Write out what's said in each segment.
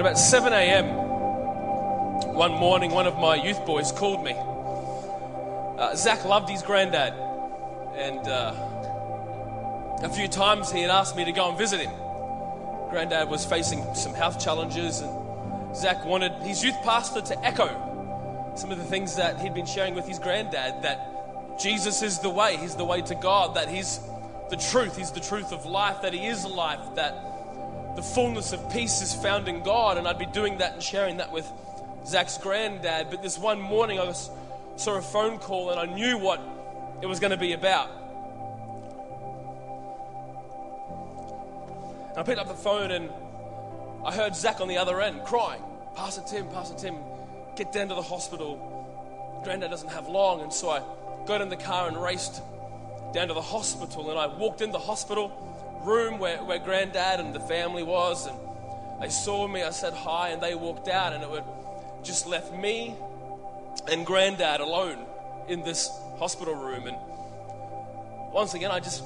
At about 7 a.m., one morning, one of my youth boys called me. Uh, Zach loved his granddad, and uh, a few times he had asked me to go and visit him. Granddad was facing some health challenges, and Zach wanted his youth pastor to echo some of the things that he'd been sharing with his granddad that Jesus is the way, he's the way to God, that he's the truth, he's the truth of life, that he is life, that the fullness of peace is found in God. And I'd be doing that and sharing that with Zach's granddad. But this one morning, I was, saw a phone call and I knew what it was going to be about. And I picked up the phone and I heard Zach on the other end crying, Pastor Tim, Pastor Tim, get down to the hospital. Granddad doesn't have long. And so I got in the car and raced down to the hospital. And I walked in the hospital room where, where granddad and the family was, and they saw me. I said hi, and they walked out, and it would just left me and granddad alone in this hospital room. And once again, I just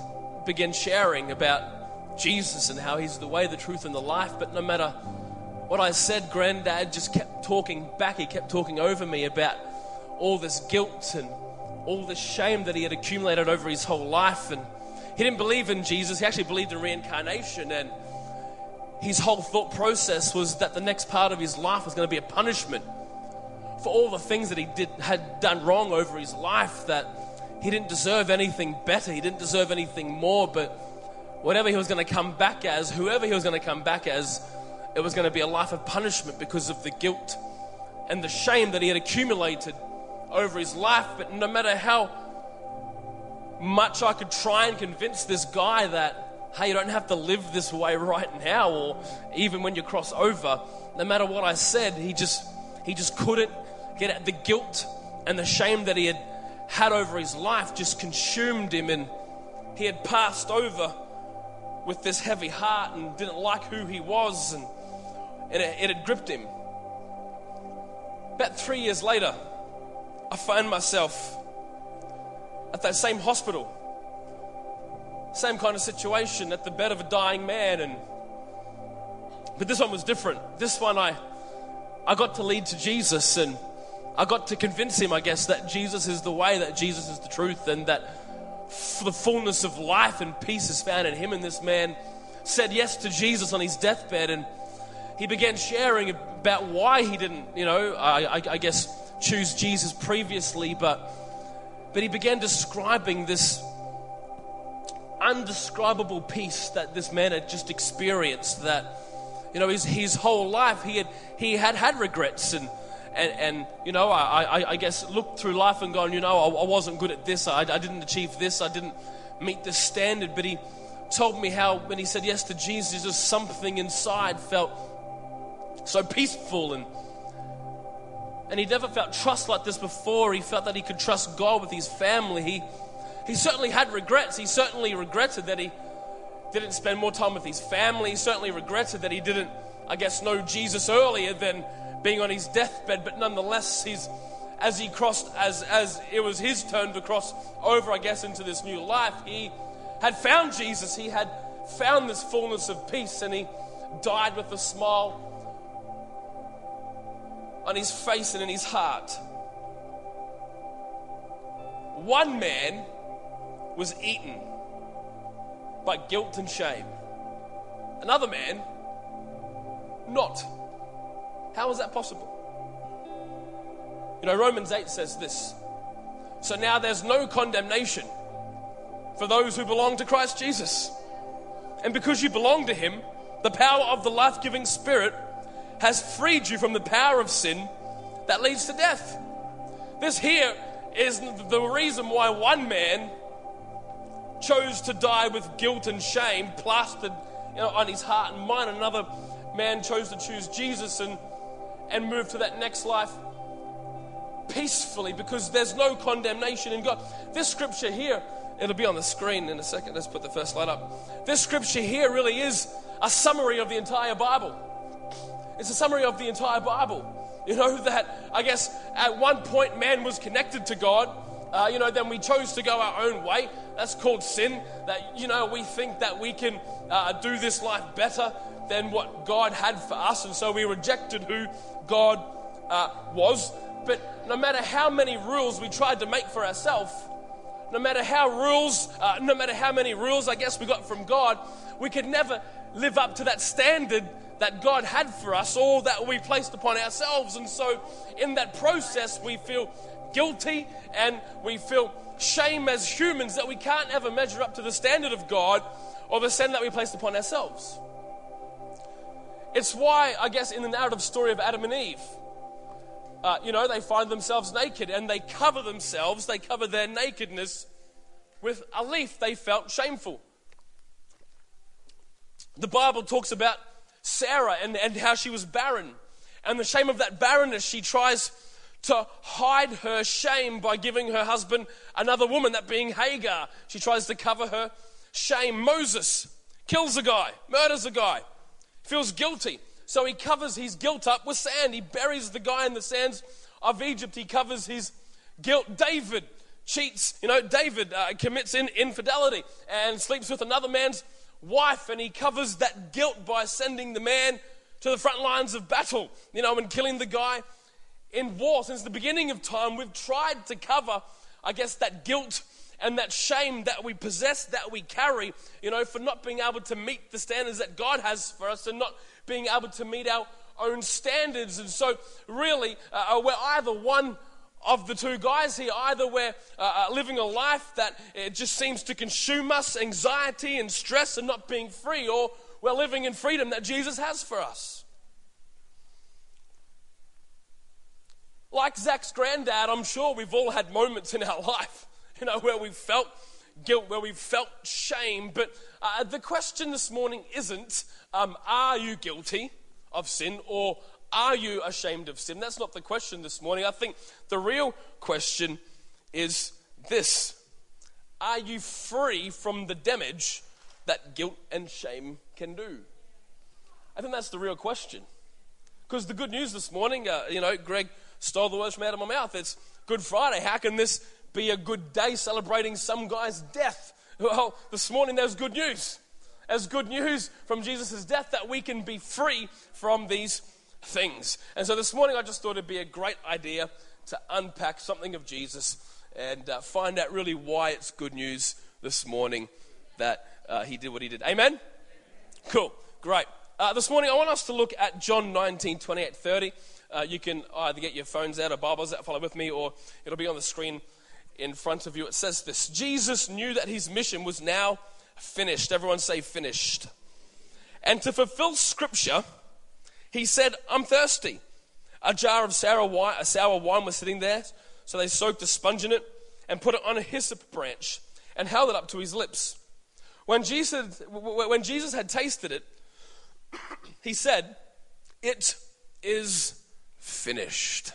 began sharing about Jesus and how he's the way, the truth, and the life. But no matter what I said, granddad just kept talking back. He kept talking over me about all this guilt and all this shame that he had accumulated over his whole life. And he didn't believe in Jesus, he actually believed in reincarnation. And his whole thought process was that the next part of his life was going to be a punishment for all the things that he did, had done wrong over his life, that he didn't deserve anything better, he didn't deserve anything more, but whatever he was going to come back as, whoever he was going to come back as, it was going to be a life of punishment because of the guilt and the shame that he had accumulated over his life. But no matter how much I could try and convince this guy that, hey, you don't have to live this way right now, or even when you cross over. No matter what I said, he just he just couldn't get at the guilt and the shame that he had had over his life just consumed him and he had passed over with this heavy heart and didn't like who he was and, and it, it had gripped him. About three years later, I found myself at that same hospital. Same kind of situation at the bed of a dying man and but this one was different. This one I I got to lead to Jesus and I got to convince him, I guess, that Jesus is the way, that Jesus is the truth, and that the fullness of life and peace is found in him. And this man said yes to Jesus on his deathbed, and he began sharing about why he didn't, you know, I, I, I guess, choose Jesus previously, but but he began describing this undescribable peace that this man had just experienced. That, you know, his, his whole life he had, he had had regrets and, and, and you know, I, I, I guess looked through life and gone, you know, I, I wasn't good at this, I, I didn't achieve this, I didn't meet this standard. But he told me how when he said yes to Jesus, just something inside felt so peaceful and and he never felt trust like this before. He felt that he could trust God with his family. He, he certainly had regrets. He certainly regretted that he didn't spend more time with his family. He certainly regretted that he didn't, I guess, know Jesus earlier than being on his deathbed. But nonetheless, he's, as he crossed, as, as it was his turn to cross over, I guess, into this new life, he had found Jesus. He had found this fullness of peace and he died with a smile on his face and in his heart. One man was eaten by guilt and shame, another man not. How is that possible? You know, Romans 8 says this. So now there's no condemnation for those who belong to Christ Jesus. And because you belong to Him, the power of the life giving Spirit has freed you from the power of sin that leads to death. This here is the reason why one man chose to die with guilt and shame plastered you know, on his heart and mind. Another man chose to choose Jesus and, and move to that next life peacefully because there's no condemnation in God. This scripture here, it'll be on the screen in a second. Let's put the first slide up. This scripture here really is a summary of the entire Bible. It's a summary of the entire Bible. You know, that I guess at one point man was connected to God. Uh, you know, then we chose to go our own way. That's called sin. That, you know, we think that we can uh, do this life better than what God had for us. And so we rejected who God uh, was. But no matter how many rules we tried to make for ourselves, no matter how rules, uh, no matter how many rules I guess we got from God, we could never live up to that standard that God had for us all that we placed upon ourselves. And so in that process, we feel guilty and we feel shame as humans that we can't ever measure up to the standard of God or the standard that we placed upon ourselves. It's why, I guess, in the narrative story of Adam and Eve, uh, you know, they find themselves naked and they cover themselves, they cover their nakedness with a leaf they felt shameful. The Bible talks about Sarah and, and how she was barren. And the shame of that barrenness, she tries to hide her shame by giving her husband another woman, that being Hagar. She tries to cover her shame. Moses kills a guy, murders a guy, feels guilty. So he covers his guilt up with sand. He buries the guy in the sands of Egypt. He covers his guilt. David cheats. You know, David uh, commits in, infidelity and sleeps with another man's wife, and he covers that guilt by sending the man to the front lines of battle, you know, and killing the guy in war. Since the beginning of time, we've tried to cover, I guess, that guilt and that shame that we possess, that we carry, you know, for not being able to meet the standards that God has for us and not being able to meet our own standards. And so, really, uh, we're either one of the two guys here. Either we're uh, uh, living a life that it just seems to consume us, anxiety and stress, and not being free, or we're living in freedom that Jesus has for us. Like Zach's granddad, I'm sure we've all had moments in our life, you know, where we've felt guilt, where we've felt shame. But uh, the question this morning isn't, um, are you guilty of sin, or are you ashamed of sin? That's not the question this morning. I think the real question is this Are you free from the damage that guilt and shame can do? I think that's the real question. Because the good news this morning, uh, you know, Greg stole the words from out of my mouth. It's Good Friday. How can this be a good day celebrating some guy's death? Well, this morning there's good news. There's good news from Jesus' death that we can be free from these things. And so this morning I just thought it'd be a great idea to unpack something of Jesus and uh, find out really why it's good news this morning that uh, he did what he did. Amen? Cool. Great. Uh, this morning I want us to look at John 19, 28, 30. Uh, you can either get your phones out or Bibles out, follow with me, or it'll be on the screen in front of you. It says this Jesus knew that his mission was now finished. Everyone say finished. And to fulfill scripture, he said, I'm thirsty. A jar of sour wine, a sour wine was sitting there, so they soaked a sponge in it and put it on a hyssop branch and held it up to his lips. When Jesus, when Jesus had tasted it, he said, It is finished.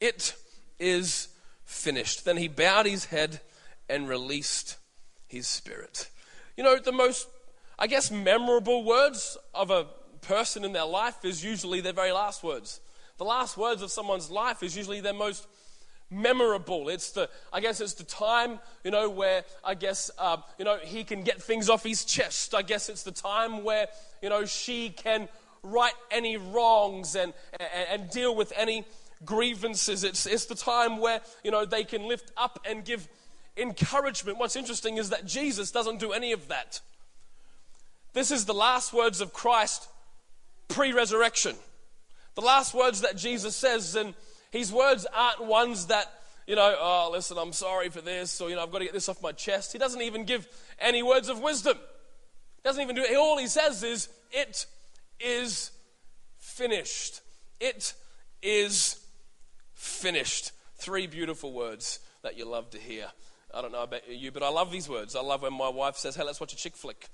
It is finished. Then he bowed his head and released his spirit. You know, the most, I guess, memorable words of a person in their life is usually their very last words. The last words of someone's life is usually their most memorable. It's the, I guess, it's the time, you know, where I guess, uh, you know, he can get things off his chest. I guess it's the time where, you know, she can right any wrongs and, and, and deal with any grievances. It's, it's the time where, you know, they can lift up and give encouragement. What's interesting is that Jesus doesn't do any of that. This is the last words of Christ pre resurrection. The last words that Jesus says, and his words aren't ones that, you know, oh, listen, I'm sorry for this, or, you know, I've got to get this off my chest. He doesn't even give any words of wisdom. He doesn't even do it. All he says is, it is finished. It is finished. Three beautiful words that you love to hear. I don't know about you, but I love these words. I love when my wife says, hey, let's watch a chick flick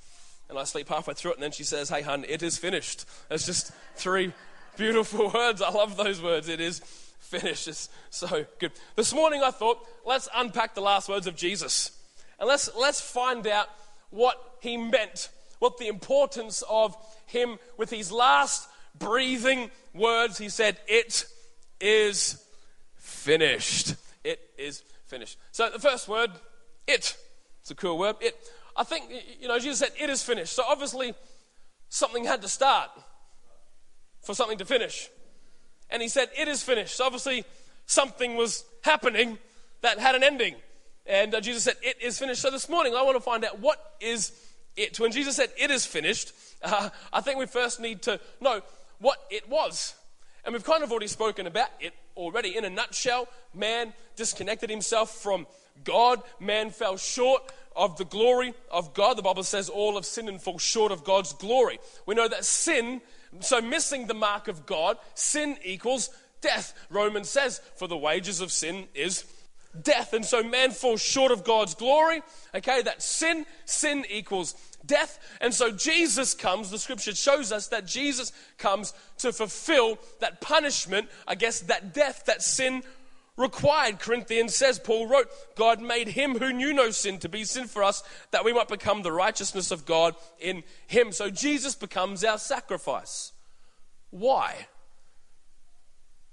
and I sleep halfway through it, and then she says, Hey, hun, it is finished. It's just three beautiful words. I love those words. It is finished. It's so good. This morning I thought, let's unpack the last words of Jesus. And let's, let's find out what he meant, what the importance of him with his last breathing words. He said, It is finished. It is finished. So the first word, it. It's a cool word. It, I think, you know, Jesus said, it is finished. So obviously, something had to start for something to finish. And he said, it is finished. So obviously, something was happening that had an ending. And uh, Jesus said, it is finished. So this morning, I want to find out what is it. When Jesus said, it is finished, uh, I think we first need to know what it was. And we've kind of already spoken about it already. In a nutshell, man disconnected himself from God. Man fell short of the glory of God. The Bible says all have sinned and fall short of God's glory. We know that sin, so missing the mark of God, sin equals death. Romans says, for the wages of sin is death. And so man falls short of God's glory. Okay, that sin, sin equals death. And so Jesus comes, the scripture shows us that Jesus comes to fulfill that punishment, I guess, that death that sin required. Corinthians says, Paul wrote, God made him who knew no sin to be sin for us, that we might become the righteousness of God in him. So Jesus becomes our sacrifice. Why?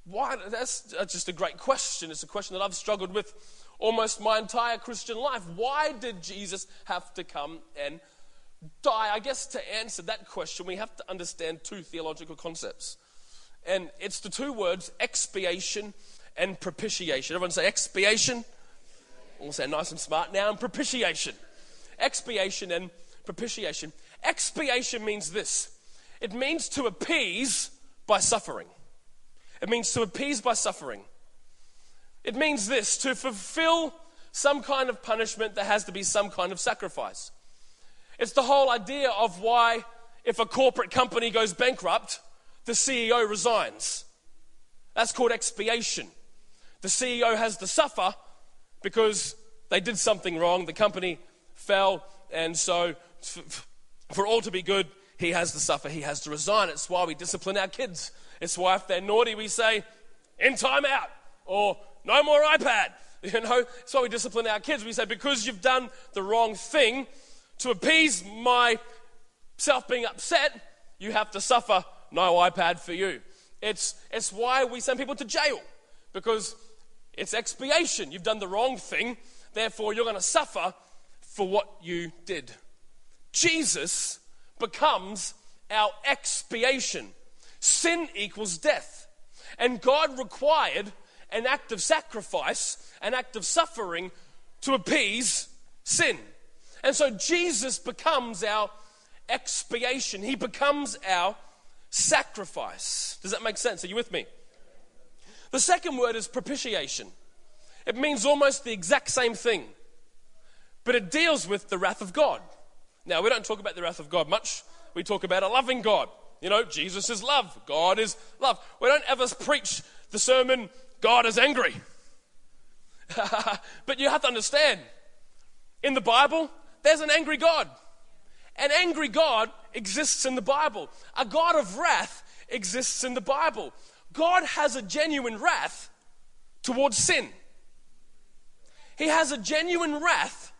Why? That's just a great question. It's a question that I've struggled with almost my entire Christian life. Why did Jesus have to come and die? I guess to answer that question, we have to understand two theological concepts. And it's the two words expiation and propitiation. Everyone say expiation. We'll say nice and smart now. And propitiation. Expiation and propitiation. Expiation means this it means to appease by suffering. It means to appease by suffering. It means this to fulfill some kind of punishment, there has to be some kind of sacrifice. It's the whole idea of why, if a corporate company goes bankrupt, the CEO resigns. That's called expiation the CEO has to suffer because they did something wrong. The company fell, and so for all to be good, he has to suffer. He has to resign. It's why we discipline our kids. It's why if they're naughty, we say, in time out, or no more iPad. You know, it's why we discipline our kids. We say, because you've done the wrong thing, to appease myself being upset, you have to suffer no iPad for you. It's, it's why we send people to jail, because it's expiation. You've done the wrong thing, therefore, you're going to suffer for what you did. Jesus becomes our expiation. Sin equals death. And God required an act of sacrifice, an act of suffering to appease sin. And so Jesus becomes our expiation, He becomes our sacrifice. Does that make sense? Are you with me? The second word is propitiation. It means almost the exact same thing, but it deals with the wrath of God. Now, we don't talk about the wrath of God much. We talk about a loving God. You know, Jesus is love, God is love. We don't ever preach the sermon, God is angry. but you have to understand, in the Bible, there's an angry God. An angry God exists in the Bible. A God of wrath exists in the Bible. God has a genuine wrath towards sin. He has a genuine wrath.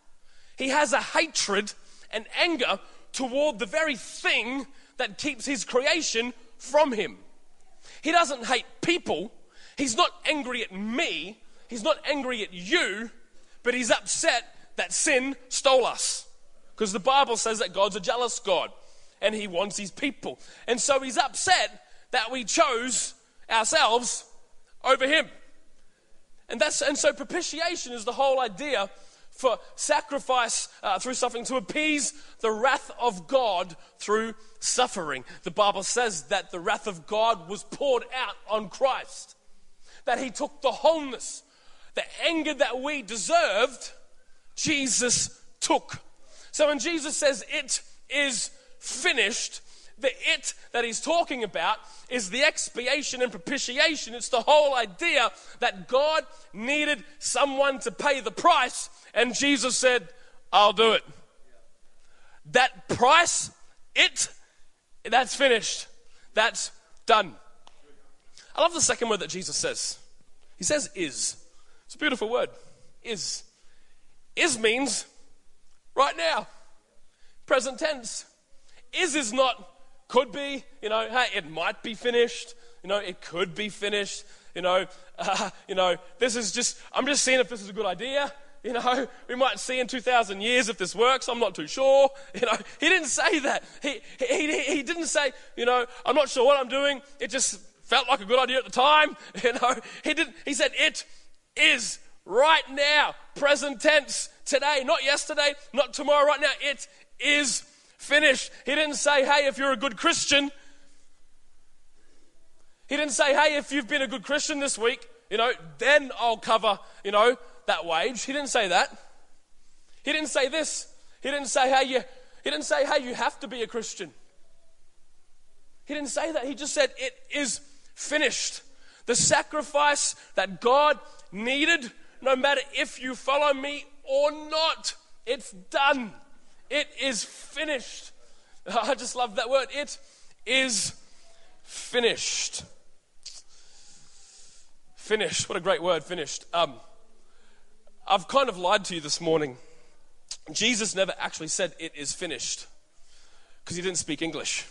He has a hatred and anger toward the very thing that keeps his creation from him. He doesn't hate people. He's not angry at me. He's not angry at you, but he's upset that sin stole us. Because the Bible says that God's a jealous God and he wants his people. And so he's upset that we chose ourselves over him. And that's and so propitiation is the whole idea for sacrifice uh, through suffering to appease the wrath of God through suffering. The Bible says that the wrath of God was poured out on Christ. That he took the wholeness, the anger that we deserved, Jesus took. So when Jesus says it is finished, the it that he's talking about is the expiation and propitiation. It's the whole idea that God needed someone to pay the price, and Jesus said, I'll do it. That price, it, that's finished. That's done. I love the second word that Jesus says. He says is. It's a beautiful word. Is. Is means right now. Present tense. Is is not could be, you know, hey, it might be finished. You know, it could be finished. You know, uh, you know, this is just, I'm just seeing if this is a good idea. You know, we might see in 2,000 years if this works. I'm not too sure. You know, he didn't say that. He, he, he didn't say, you know, I'm not sure what I'm doing. It just felt like a good idea at the time. You know, he didn't. He said, it is right now, present tense, today, not yesterday, not tomorrow, right now. It is finished. He didn't say, hey, if you're a good Christian. He didn't say, hey, if you've been a good Christian this week, you know, then I'll cover, you know, that wage. He didn't say that. He didn't say this. He didn't say, hey, you, he didn't say, hey, you have to be a Christian. He didn't say that. He just said, it is finished. The sacrifice that God needed, no matter if you follow me or not, it's done. It is finished. I just love that word. It is finished. Finished. What a great word, finished. Um, I've kind of lied to you this morning. Jesus never actually said, It is finished, because he didn't speak English.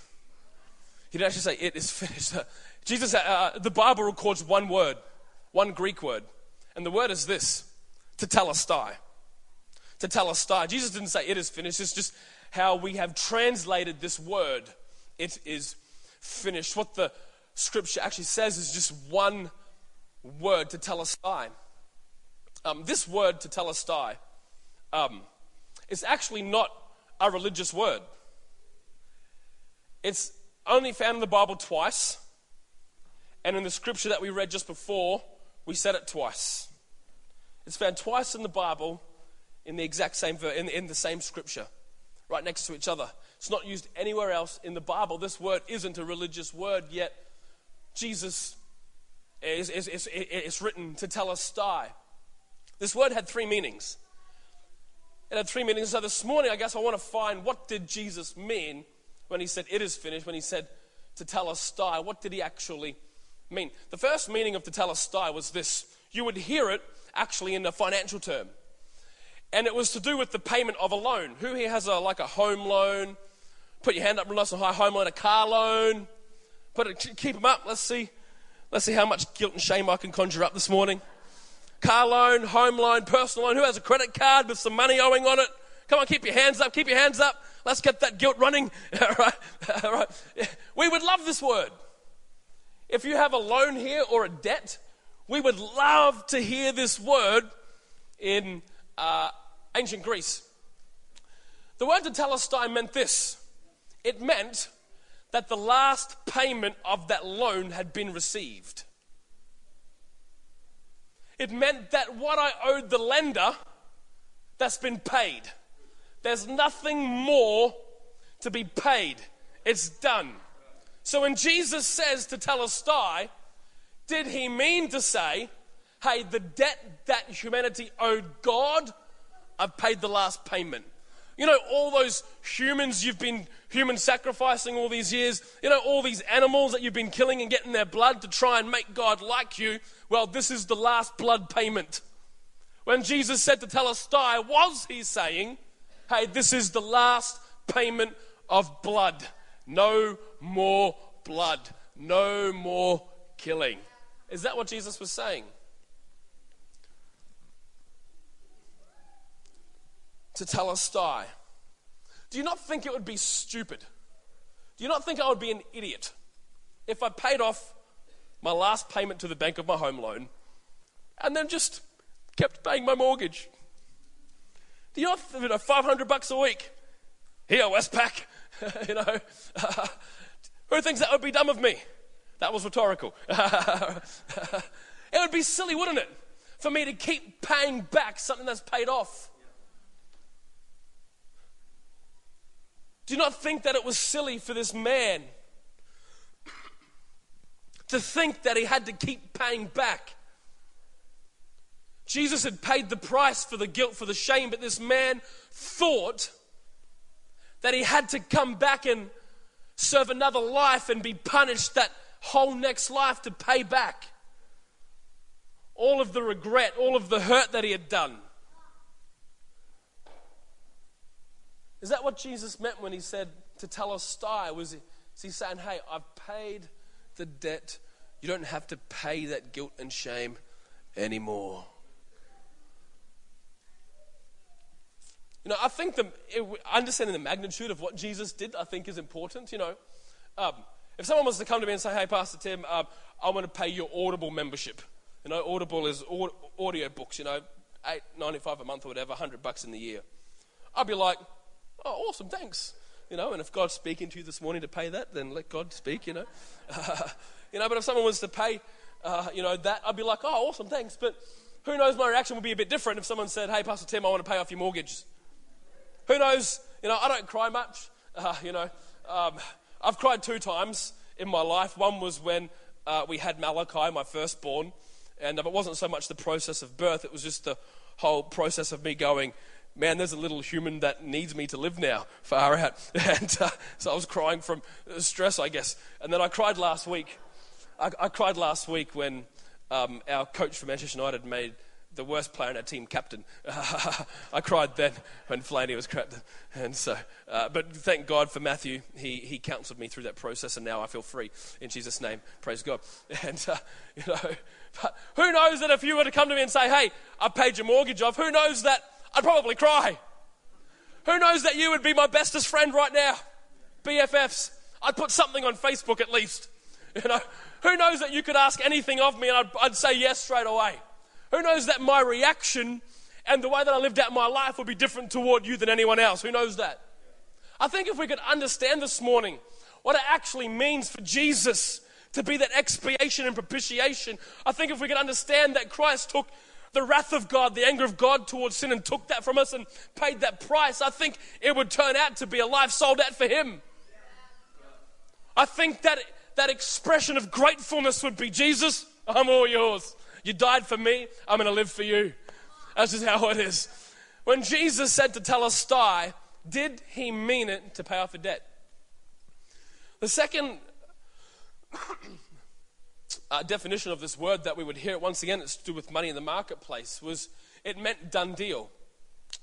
He didn't actually say, It is finished. Jesus, uh, uh, the Bible records one word, one Greek word, and the word is this tetelestai. Tetelestai. Jesus didn't say, It is finished. It's just how we have translated this word. It is finished. What the scripture actually says is just one word tetelestai. Um, this word, tetelestai, um, is actually not a religious word. It's only found in the Bible twice, and in the scripture that we read just before, we said it twice. It's found twice in the Bible in the exact same in, in the same scripture, right next to each other. It's not used anywhere else in the Bible. This word isn't a religious word, yet Jesus is, is, is, is written tetelestai. This word had three meanings. It had three meanings. So this morning, I guess I want to find what did Jesus mean when he said it is finished, when he said tetelestai. What did he actually mean? The first meaning of tetelestai was this. You would hear it actually in a financial term. And it was to do with the payment of a loan. Who here has a, like a home loan? Put your hand up nice and high. Home loan, a car loan. Put it, keep them up. Let's see. Let's see how much guilt and shame I can conjure up this morning car loan, home loan, personal loan. Who has a credit card with some money owing on it? Come on, keep your hands up, keep your hands up. Let's get that guilt running. All right, all right. We would love this word. If you have a loan here or a debt, we would love to hear this word in uh, ancient Greece. The word tetelestai meant this it meant that the last payment of that loan had been received. It meant that what I owed the lender, that's been paid. There's nothing more to be paid. It's done. So when Jesus says to tetelestai, did he mean to say, hey, the debt that humanity owed God, I've paid the last payment? You know, all those humans you've been human sacrificing all these years, you know, all these animals that you've been killing and getting their blood to try and make God like you. Well, this is the last blood payment. When Jesus said tetelestai, was he saying, hey, this is the last payment of blood? No more blood. No more killing. Is that what Jesus was saying? Tetelestai. Do you not think it would be stupid? Do you not think I would be an idiot if I paid off my last payment to the bank of my home loan and then just kept paying my mortgage? Do you not, you know, 500 bucks a week? Here, Westpac, you know. who thinks that would be dumb of me? That was rhetorical. it would be silly, wouldn't it? For me to keep paying back something that's paid off. Do not think that it was silly for this man to think that he had to keep paying back. Jesus had paid the price for the guilt, for the shame, but this man thought that he had to come back and serve another life and be punished that whole next life to pay back all of the regret, all of the hurt that he had done. Is that what Jesus meant when he said to tetelestai? Was he, is he saying, hey, I've paid the debt. You don't have to pay that guilt and shame anymore. You know, I think the, understanding the magnitude of what Jesus did, I think, is important. You know, um, if someone was to come to me and say, "Hey, Pastor Tim, um, I want to pay your Audible membership," you know, Audible is audio books. You know, eight ninety five a month or whatever, hundred bucks in the year. I'd be like, "Oh, awesome, thanks." You know, and if God's speaking to you this morning to pay that, then let God speak. You know, you know. But if someone was to pay, uh, you know, that, I'd be like, "Oh, awesome, thanks." But who knows? My reaction would be a bit different if someone said, "Hey, Pastor Tim, I want to pay off your mortgage." Who knows? You know, I don't cry much. Uh, you know, um, I've cried two times in my life. One was when uh, we had Malachi, my firstborn, and it wasn't so much the process of birth, it was just the whole process of me going, man, there's a little human that needs me to live now, far out. And uh, so I was crying from stress, I guess. And then I cried last week. I, I cried last week when um, our coach for Manchester United made the worst player in our team captain. I cried then when Flaney was captain. And so, uh, but thank God for Matthew. He, he counseled me through that process, and now I feel free in Jesus' name. Praise God. And, uh, you know, but who knows that if you were to come to me and say, hey, I paid your mortgage off, who knows that I'd probably cry. Who knows that you would be my bestest friend right now? BFFs. I'd put something on Facebook at least. You know, who knows that you could ask anything of me and I'd, I'd say yes straight away. Who knows that my reaction and the way that I lived out my life would be different toward you than anyone else? Who knows that? I think if we could understand this morning what it actually means for Jesus to be that expiation and propitiation, I think if we could understand that Christ took the wrath of God, the anger of God towards sin, and took that from us and paid that price, I think it would turn out to be a life sold out for Him. I think that that expression of gratefulness would be Jesus, I'm all yours. You died for me, I'm going to live for you. That's just how it is. When Jesus said Tetelestai, did he mean it to pay off a debt? The second uh, definition of this word that we would hear once again, it's to do with money in the marketplace, was it meant done deal.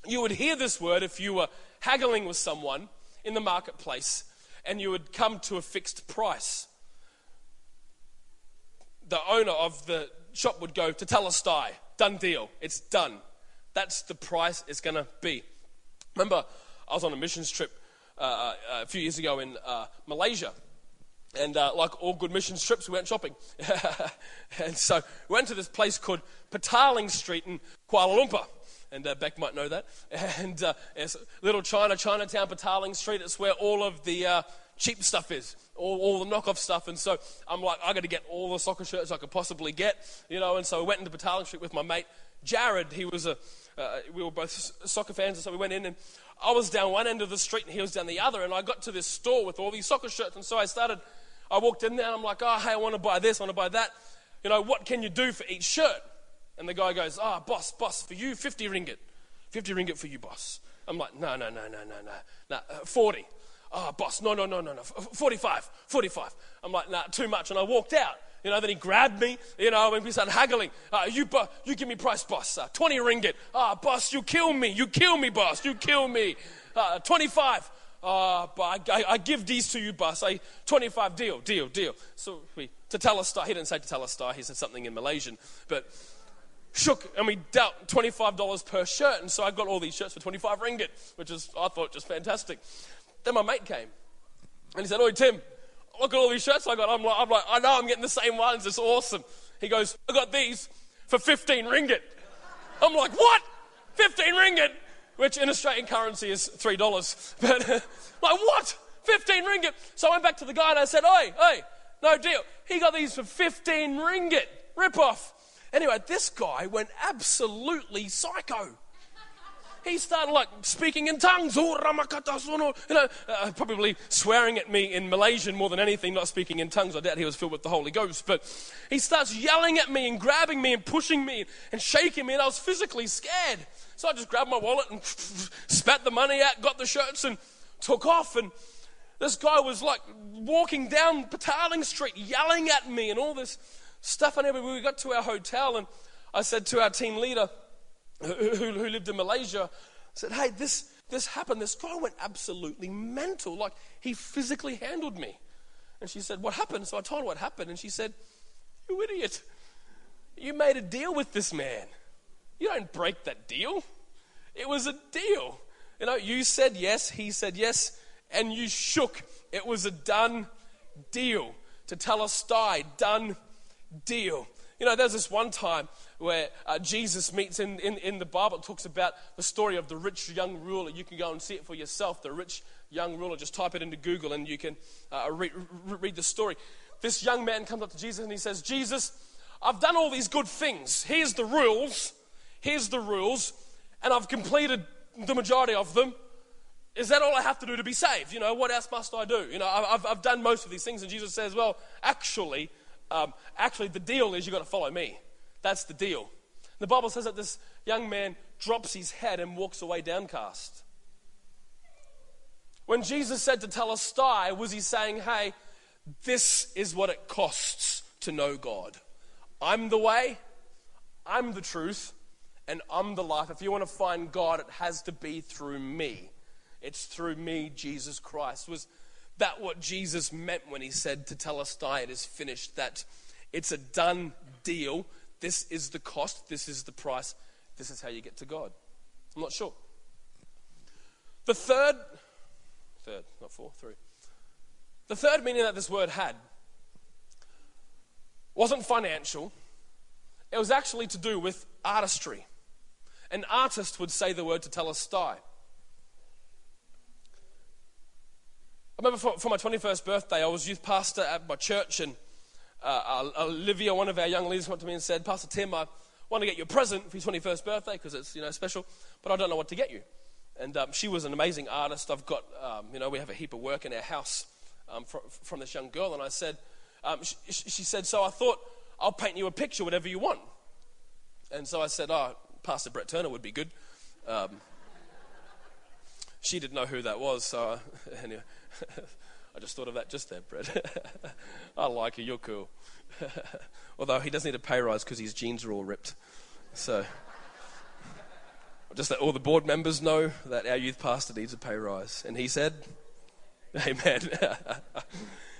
You would hear this word if you were haggling with someone in the marketplace and you would come to a fixed price. The owner of the shop would go to tell a Telestai, done deal, it's done. That's the price it's going to be. Remember, I was on a missions trip uh, uh, a few years ago in uh, Malaysia. And uh, like all good missions trips, we went shopping. and so we went to this place called Petaling Street in Kuala Lumpur. And uh, Beck might know that. And uh, it's little China, Chinatown, Petaling Street. It's where all of the uh, cheap stuff is all, all the knockoff stuff. And so I'm like, I got to get all the soccer shirts I could possibly get, you know. And so I went into Petaling Street with my mate Jared. He was a, uh, we were both soccer fans, and so we went in and I was down one end of the street and he was down the other. And I got to this store with all these soccer shirts. And so I started, I walked in there and I'm like, oh, hey, I want to buy this, I want to buy that. You know, what can you do for each shirt? And the guy goes, ah, oh, boss, boss, for you, 50 ringgit. 50 ringgit for you, boss. I'm like, no, no, no, no, no, no, no, uh, 40 oh, boss, no, no, no, no, no, 45, 45. I'm like, nah, too much. And I walked out. You know, then he grabbed me, you know, and we started haggling. Uh, you, bu- you give me price, boss. Uh, 20 ringgit. Ah, boss, you kill me. You kill me, boss. You kill me. Uh, 25. Uh, but I, I, I, give these to you, boss. I, 25, deal, deal, deal. So we, tetelestai, he didn't say tetelestai, he said something in Malaysian. But shook and we dealt $25 per shirt. And so I got all these shirts for 25 ringgit, which is, I thought, just fantastic. Then my mate came and he said, Oi, Tim, look at all these shirts I got. I'm like, I'm like, I know I'm getting the same ones. It's awesome. He goes, I got these for 15 ringgit. I'm like, what? 15 ringgit? Which in Australian currency is $3. But like, what? 15 ringgit. So I went back to the guy and I said, Oi, hey, no deal. He got these for 15 ringgit. Rip off. Anyway, this guy went absolutely psycho he started like speaking in tongues, oh, you know, uh, probably swearing at me in Malaysian more than anything, not speaking in tongues. I doubt he was filled with the Holy Ghost. But he starts yelling at me and grabbing me and pushing me and shaking me, and I was physically scared. So I just grabbed my wallet and spat the money out, got the shirts, and took off. And this guy was like walking down Petaling Street, yelling at me and all this stuff. And we got to our hotel, and I said to our team leader, who, who lived in Malaysia, said, Hey, this, this happened. This guy went absolutely mental. Like, he physically handled me. And she said, What happened? So I told her what happened. And she said, You idiot. You made a deal with this man. You don't break that deal. It was a deal. You know, you said yes, he said yes, and you shook. It was a done deal. Tetelestai, done deal. You know, there's this one time where uh, Jesus meets in, in, in the Bible. It talks about the story of the rich young ruler. You can go and see it for yourself. The rich young ruler. Just type it into Google and you can uh, read, read the story. This young man comes up to Jesus and he says, Jesus, I've done all these good things. Here's the rules. Here's the rules. And I've completed the majority of them. Is that all I have to do to be saved? You know, what else must I do? You know, I've, I've done most of these things. And Jesus says, Well, actually, um, actually, the deal is you've got to follow me. That's the deal. The Bible says that this young man drops his head and walks away downcast. When Jesus said to Tetelestai, was he saying, Hey, this is what it costs to know God? I'm the way, I'm the truth, and I'm the life. If you want to find God, it has to be through me. It's through me, Jesus Christ. Was that what Jesus meant when he said Tetelestai, it is finished? That it's a done deal. This is the cost, this is the price, this is how you get to God. I'm not sure. The third, third, not four, three. The third meaning that this word had wasn't financial, it was actually to do with artistry. An artist would say the word Tetelestai. I remember for, for, my 21st birthday, I was youth pastor at my church, and uh, Olivia, one of our young leaders, went to me and said, Pastor Tim, I want to get you a present for your 21st birthday because it's you know special, but I don't know what to get you. And um, she was an amazing artist. I've got, um, you know, we have a heap of work in our house um, from, from, this young girl. And I said, um, she, she, said, so I thought I'll paint you a picture, whatever you want. And so I said, oh, Pastor Brett Turner would be good. Um, she didn't know who that was, so uh, anyway, I just thought of that just there, Brett. I like you, you're cool. Although he does need a pay rise because his jeans are all ripped. So, just let all the board members know that our youth pastor needs a pay rise. And he said, Amen.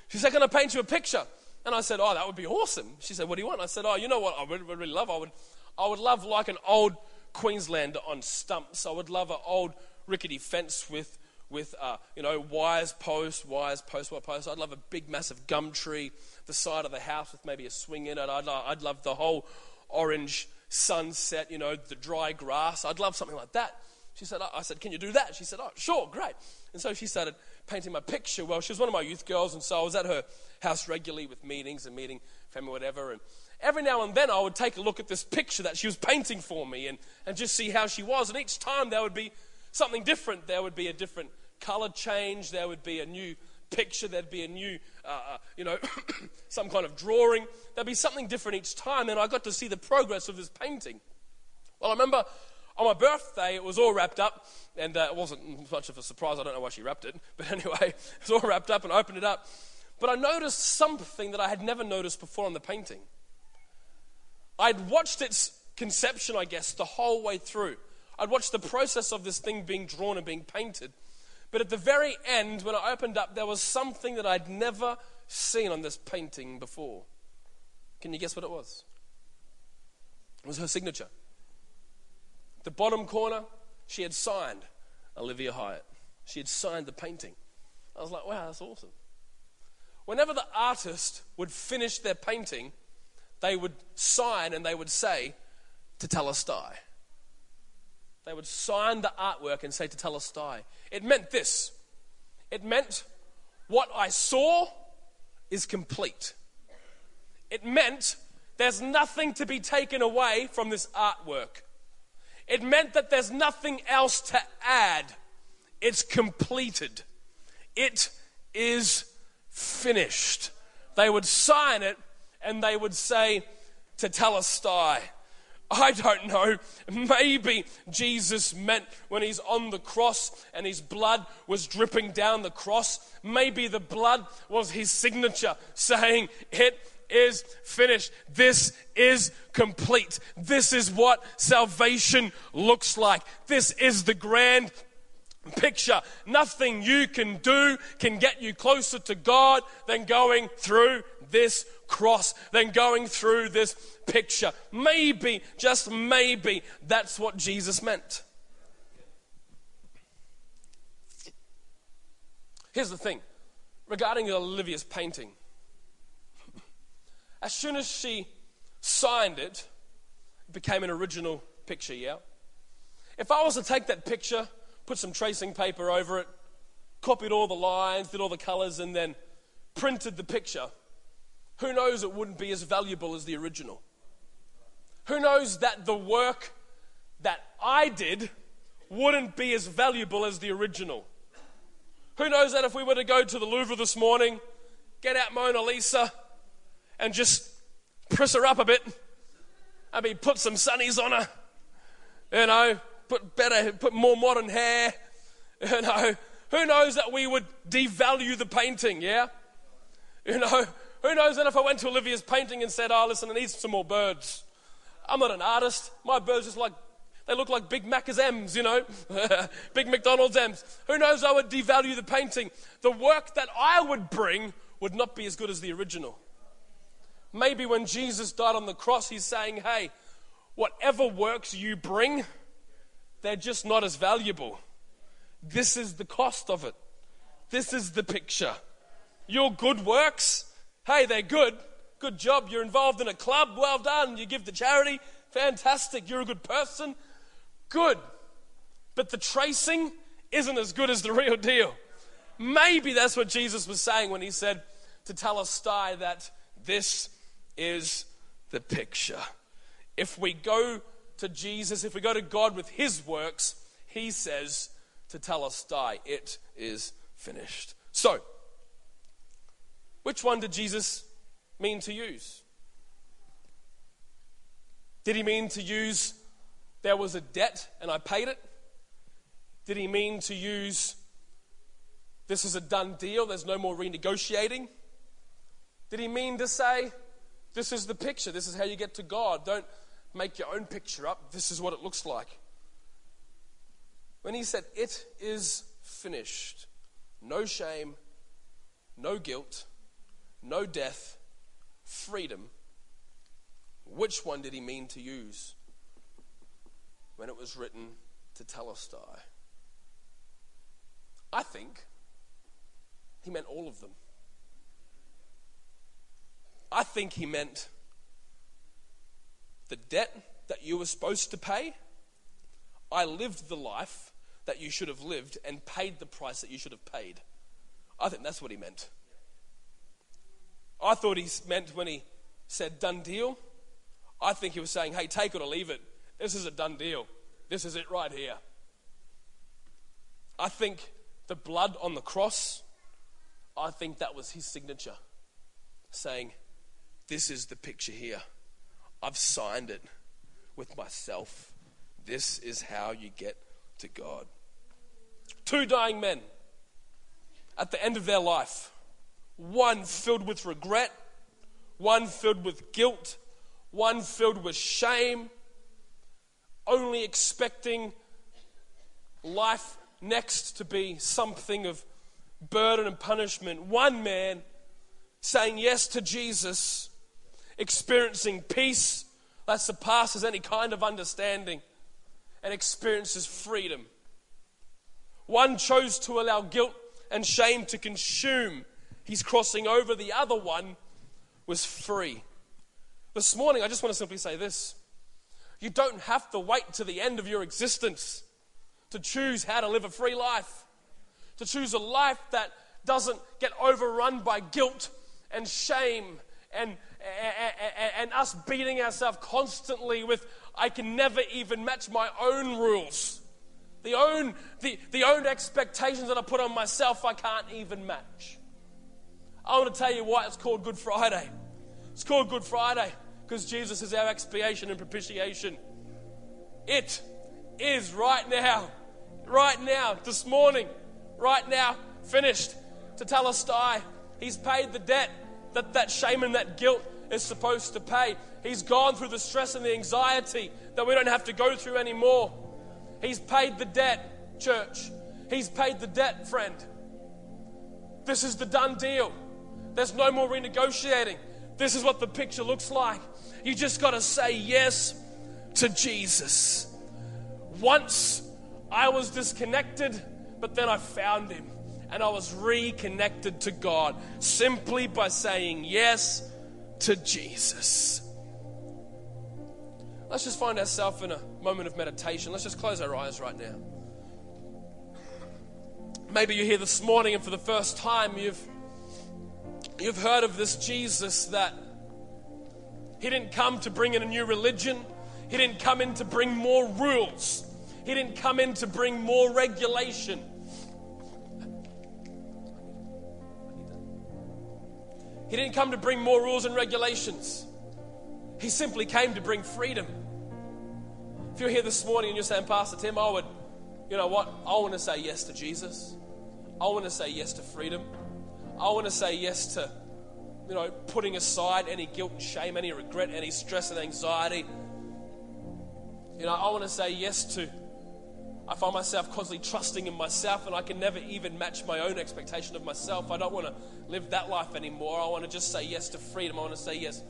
she said, Can I paint you a picture? And I said, Oh, that would be awesome. She said, What do you want? I said, Oh, you know what I would really love? I would, I would love like an old Queenslander on stumps. I would love an old rickety fence with, with uh, you know, wires, posts, wires, post, wire, post. I'd love a big, massive gum tree, the side of the house with maybe a swing in it. I'd, I'd love the whole orange sunset, you know, the dry grass. I'd love something like that. She said, I said, Can you do that? She said, Oh, sure, great. And so she started painting my picture. Well, she was one of my youth girls, and so I was at her house regularly with meetings and meeting family, whatever. And every now and then I would take a look at this picture that she was painting for me and, and just see how she was. And each time there would be something different. There would be a different color change, there would be a new picture, there'd be a new, uh, uh you know, some kind of drawing. There'd be something different each time, and I got to see the progress of this painting. Well, I remember on my birthday, it was all wrapped up, and uh, it wasn't much of a surprise. I don't know why she wrapped it, but anyway, it was all wrapped up, and I opened it up. But I noticed something that I had never noticed before on the painting. I'd watched its conception, I guess, the whole way through. I'd watched the process of this thing being drawn and being painted. But at the very end, when I opened up, there was something that I'd never seen on this painting before. Can you guess what it was? It was her signature. The bottom corner, she had signed Olivia Hyatt. She had signed the painting. I was like, wow, that's awesome. Whenever the artist would finish their painting, they would sign and they would say, Tetelestai. They would sign the artwork and say Tetelestai. It meant this it meant what I saw is complete. It meant there's nothing to be taken away from this artwork. It meant that there's nothing else to add. It's completed. It is finished. They would sign it and they would say, to Tetelestai. I don't know. Maybe Jesus meant when he's on the cross and his blood was dripping down the cross, maybe the blood was his signature saying, It is finished. This is complete. This is what salvation looks like. This is the grand picture. Nothing you can do can get you closer to God than going through this cross, than going through this picture. Maybe, just maybe, that's what Jesus meant. Here's the thing regarding Olivia's painting. As soon as she signed it, it became an original picture, yeah? If I was to take that picture, put some tracing paper over it, copied all the lines, did all the colors, and then printed the picture, who knows it wouldn't be as valuable as the original? Who knows that the work that I did wouldn't be as valuable as the original? Who knows that if we were to go to the Louvre this morning, get out Mona Lisa, and just press her up a bit, I mean, put some sunnies on her, you know, put better, put more modern hair, you know, who knows that we would devalue the painting, yeah? You know, who knows that if I went to Olivia's painting and said, oh, listen, I need some more birds. I'm not an artist. My birds just like, they look like Big Mac's M's, you know, Big McDonald's M's. Who knows I would devalue the painting. The work that I would bring would not be as good as the original. Maybe when Jesus died on the cross, he's saying, hey, whatever works you bring, they're just not as valuable. This is the cost of it. This is the picture. Your good works, hey, they're good. Good job. You're involved in a club. Well done. You give to charity. Fantastic. You're a good person. Good. But the tracing isn't as good as the real deal. Maybe that's what Jesus was saying when he said to tell tetelestai that this is the picture. If we go to Jesus, if we go to God with his works, he says, to tell tetelestai. It is finished. So, which one did Jesus mean to use? Did he mean to use there was a debt and I paid it? Did he mean to use this is a done deal, there's no more renegotiating? Did he mean to say this is the picture, this is how you get to God? Don't make your own picture up, this is what it looks like. When he said, It is finished, no shame, no guilt, no death, freedom, which one did he mean to use when it was written tetelestai? I think he meant all of them. I think he meant the debt that you were supposed to pay. I lived the life that you should have lived and paid the price that you should have paid. I think that's what he meant. I thought he meant when he said done deal, I think he was saying, hey, take it or leave it. This is a done deal. This is it right here. I think the blood on the cross, I think that was his signature, saying, This is the picture here. I've signed it with myself. This is how you get to God. Two dying men at the end of their life, one filled with regret, one filled with guilt, one filled with shame, only expecting life next to be something of burden and punishment. One man saying yes to Jesus, experiencing peace that surpasses any kind of understanding and experiences freedom. One chose to allow guilt and shame to consume his crossing over, the other one was free. This morning, I just want to simply say this you don't have to wait to the end of your existence to choose how to live a free life, to choose a life that doesn't get overrun by guilt and shame and, and, and us beating ourselves constantly with I can never even match my own rules. The own, the, the own expectations that I put on myself, I can't even match. I want to tell you why it's called Good Friday. It's called Good Friday because Jesus is our expiation and propitiation. It is right now, right now, this morning, right now, finished. Tetelestai. He's paid the debt that that shame and that guilt is supposed to pay. He's gone through the stress and the anxiety that we don't have to go through anymore. He's paid the debt, church. He's paid the debt, friend. This is the done deal. There's no more renegotiating. This is what the picture looks like. You just got to say yes to Jesus. Once I was disconnected, but then I found him. and I was reconnected to God simply by saying yes to Jesus. Let's just find ourselves in a moment of meditation. Let's just close our eyes right now. Maybe you're here this morning and for the first time you've you've heard of this Jesus that he didn't come to bring in a new religion. He didn't come in to bring more rules. He didn't come in to bring more regulation. He didn't come to bring more rules and regulations. He simply came to bring freedom. If you're here this morning and you're saying, Pastor Tim, I would, you know what? I want to say yes to Jesus. I want to say yes to freedom. I want to say yes to, you know, putting aside any guilt and shame, any regret, any stress and anxiety. You know, I want to say yes to I find myself constantly trusting in myself, and I can never even match my own expectation of myself. I don't want to live that life anymore. I want to just say yes to freedom. I want to say yes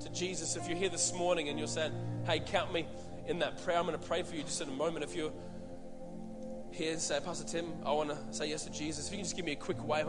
to Jesus. If you're here this morning and you're saying, hey, count me in that prayer, I'm going to pray for you just in a moment. If you're here and say, Pastor Tim, I want to say yes to Jesus, if you can just give me a quick wave.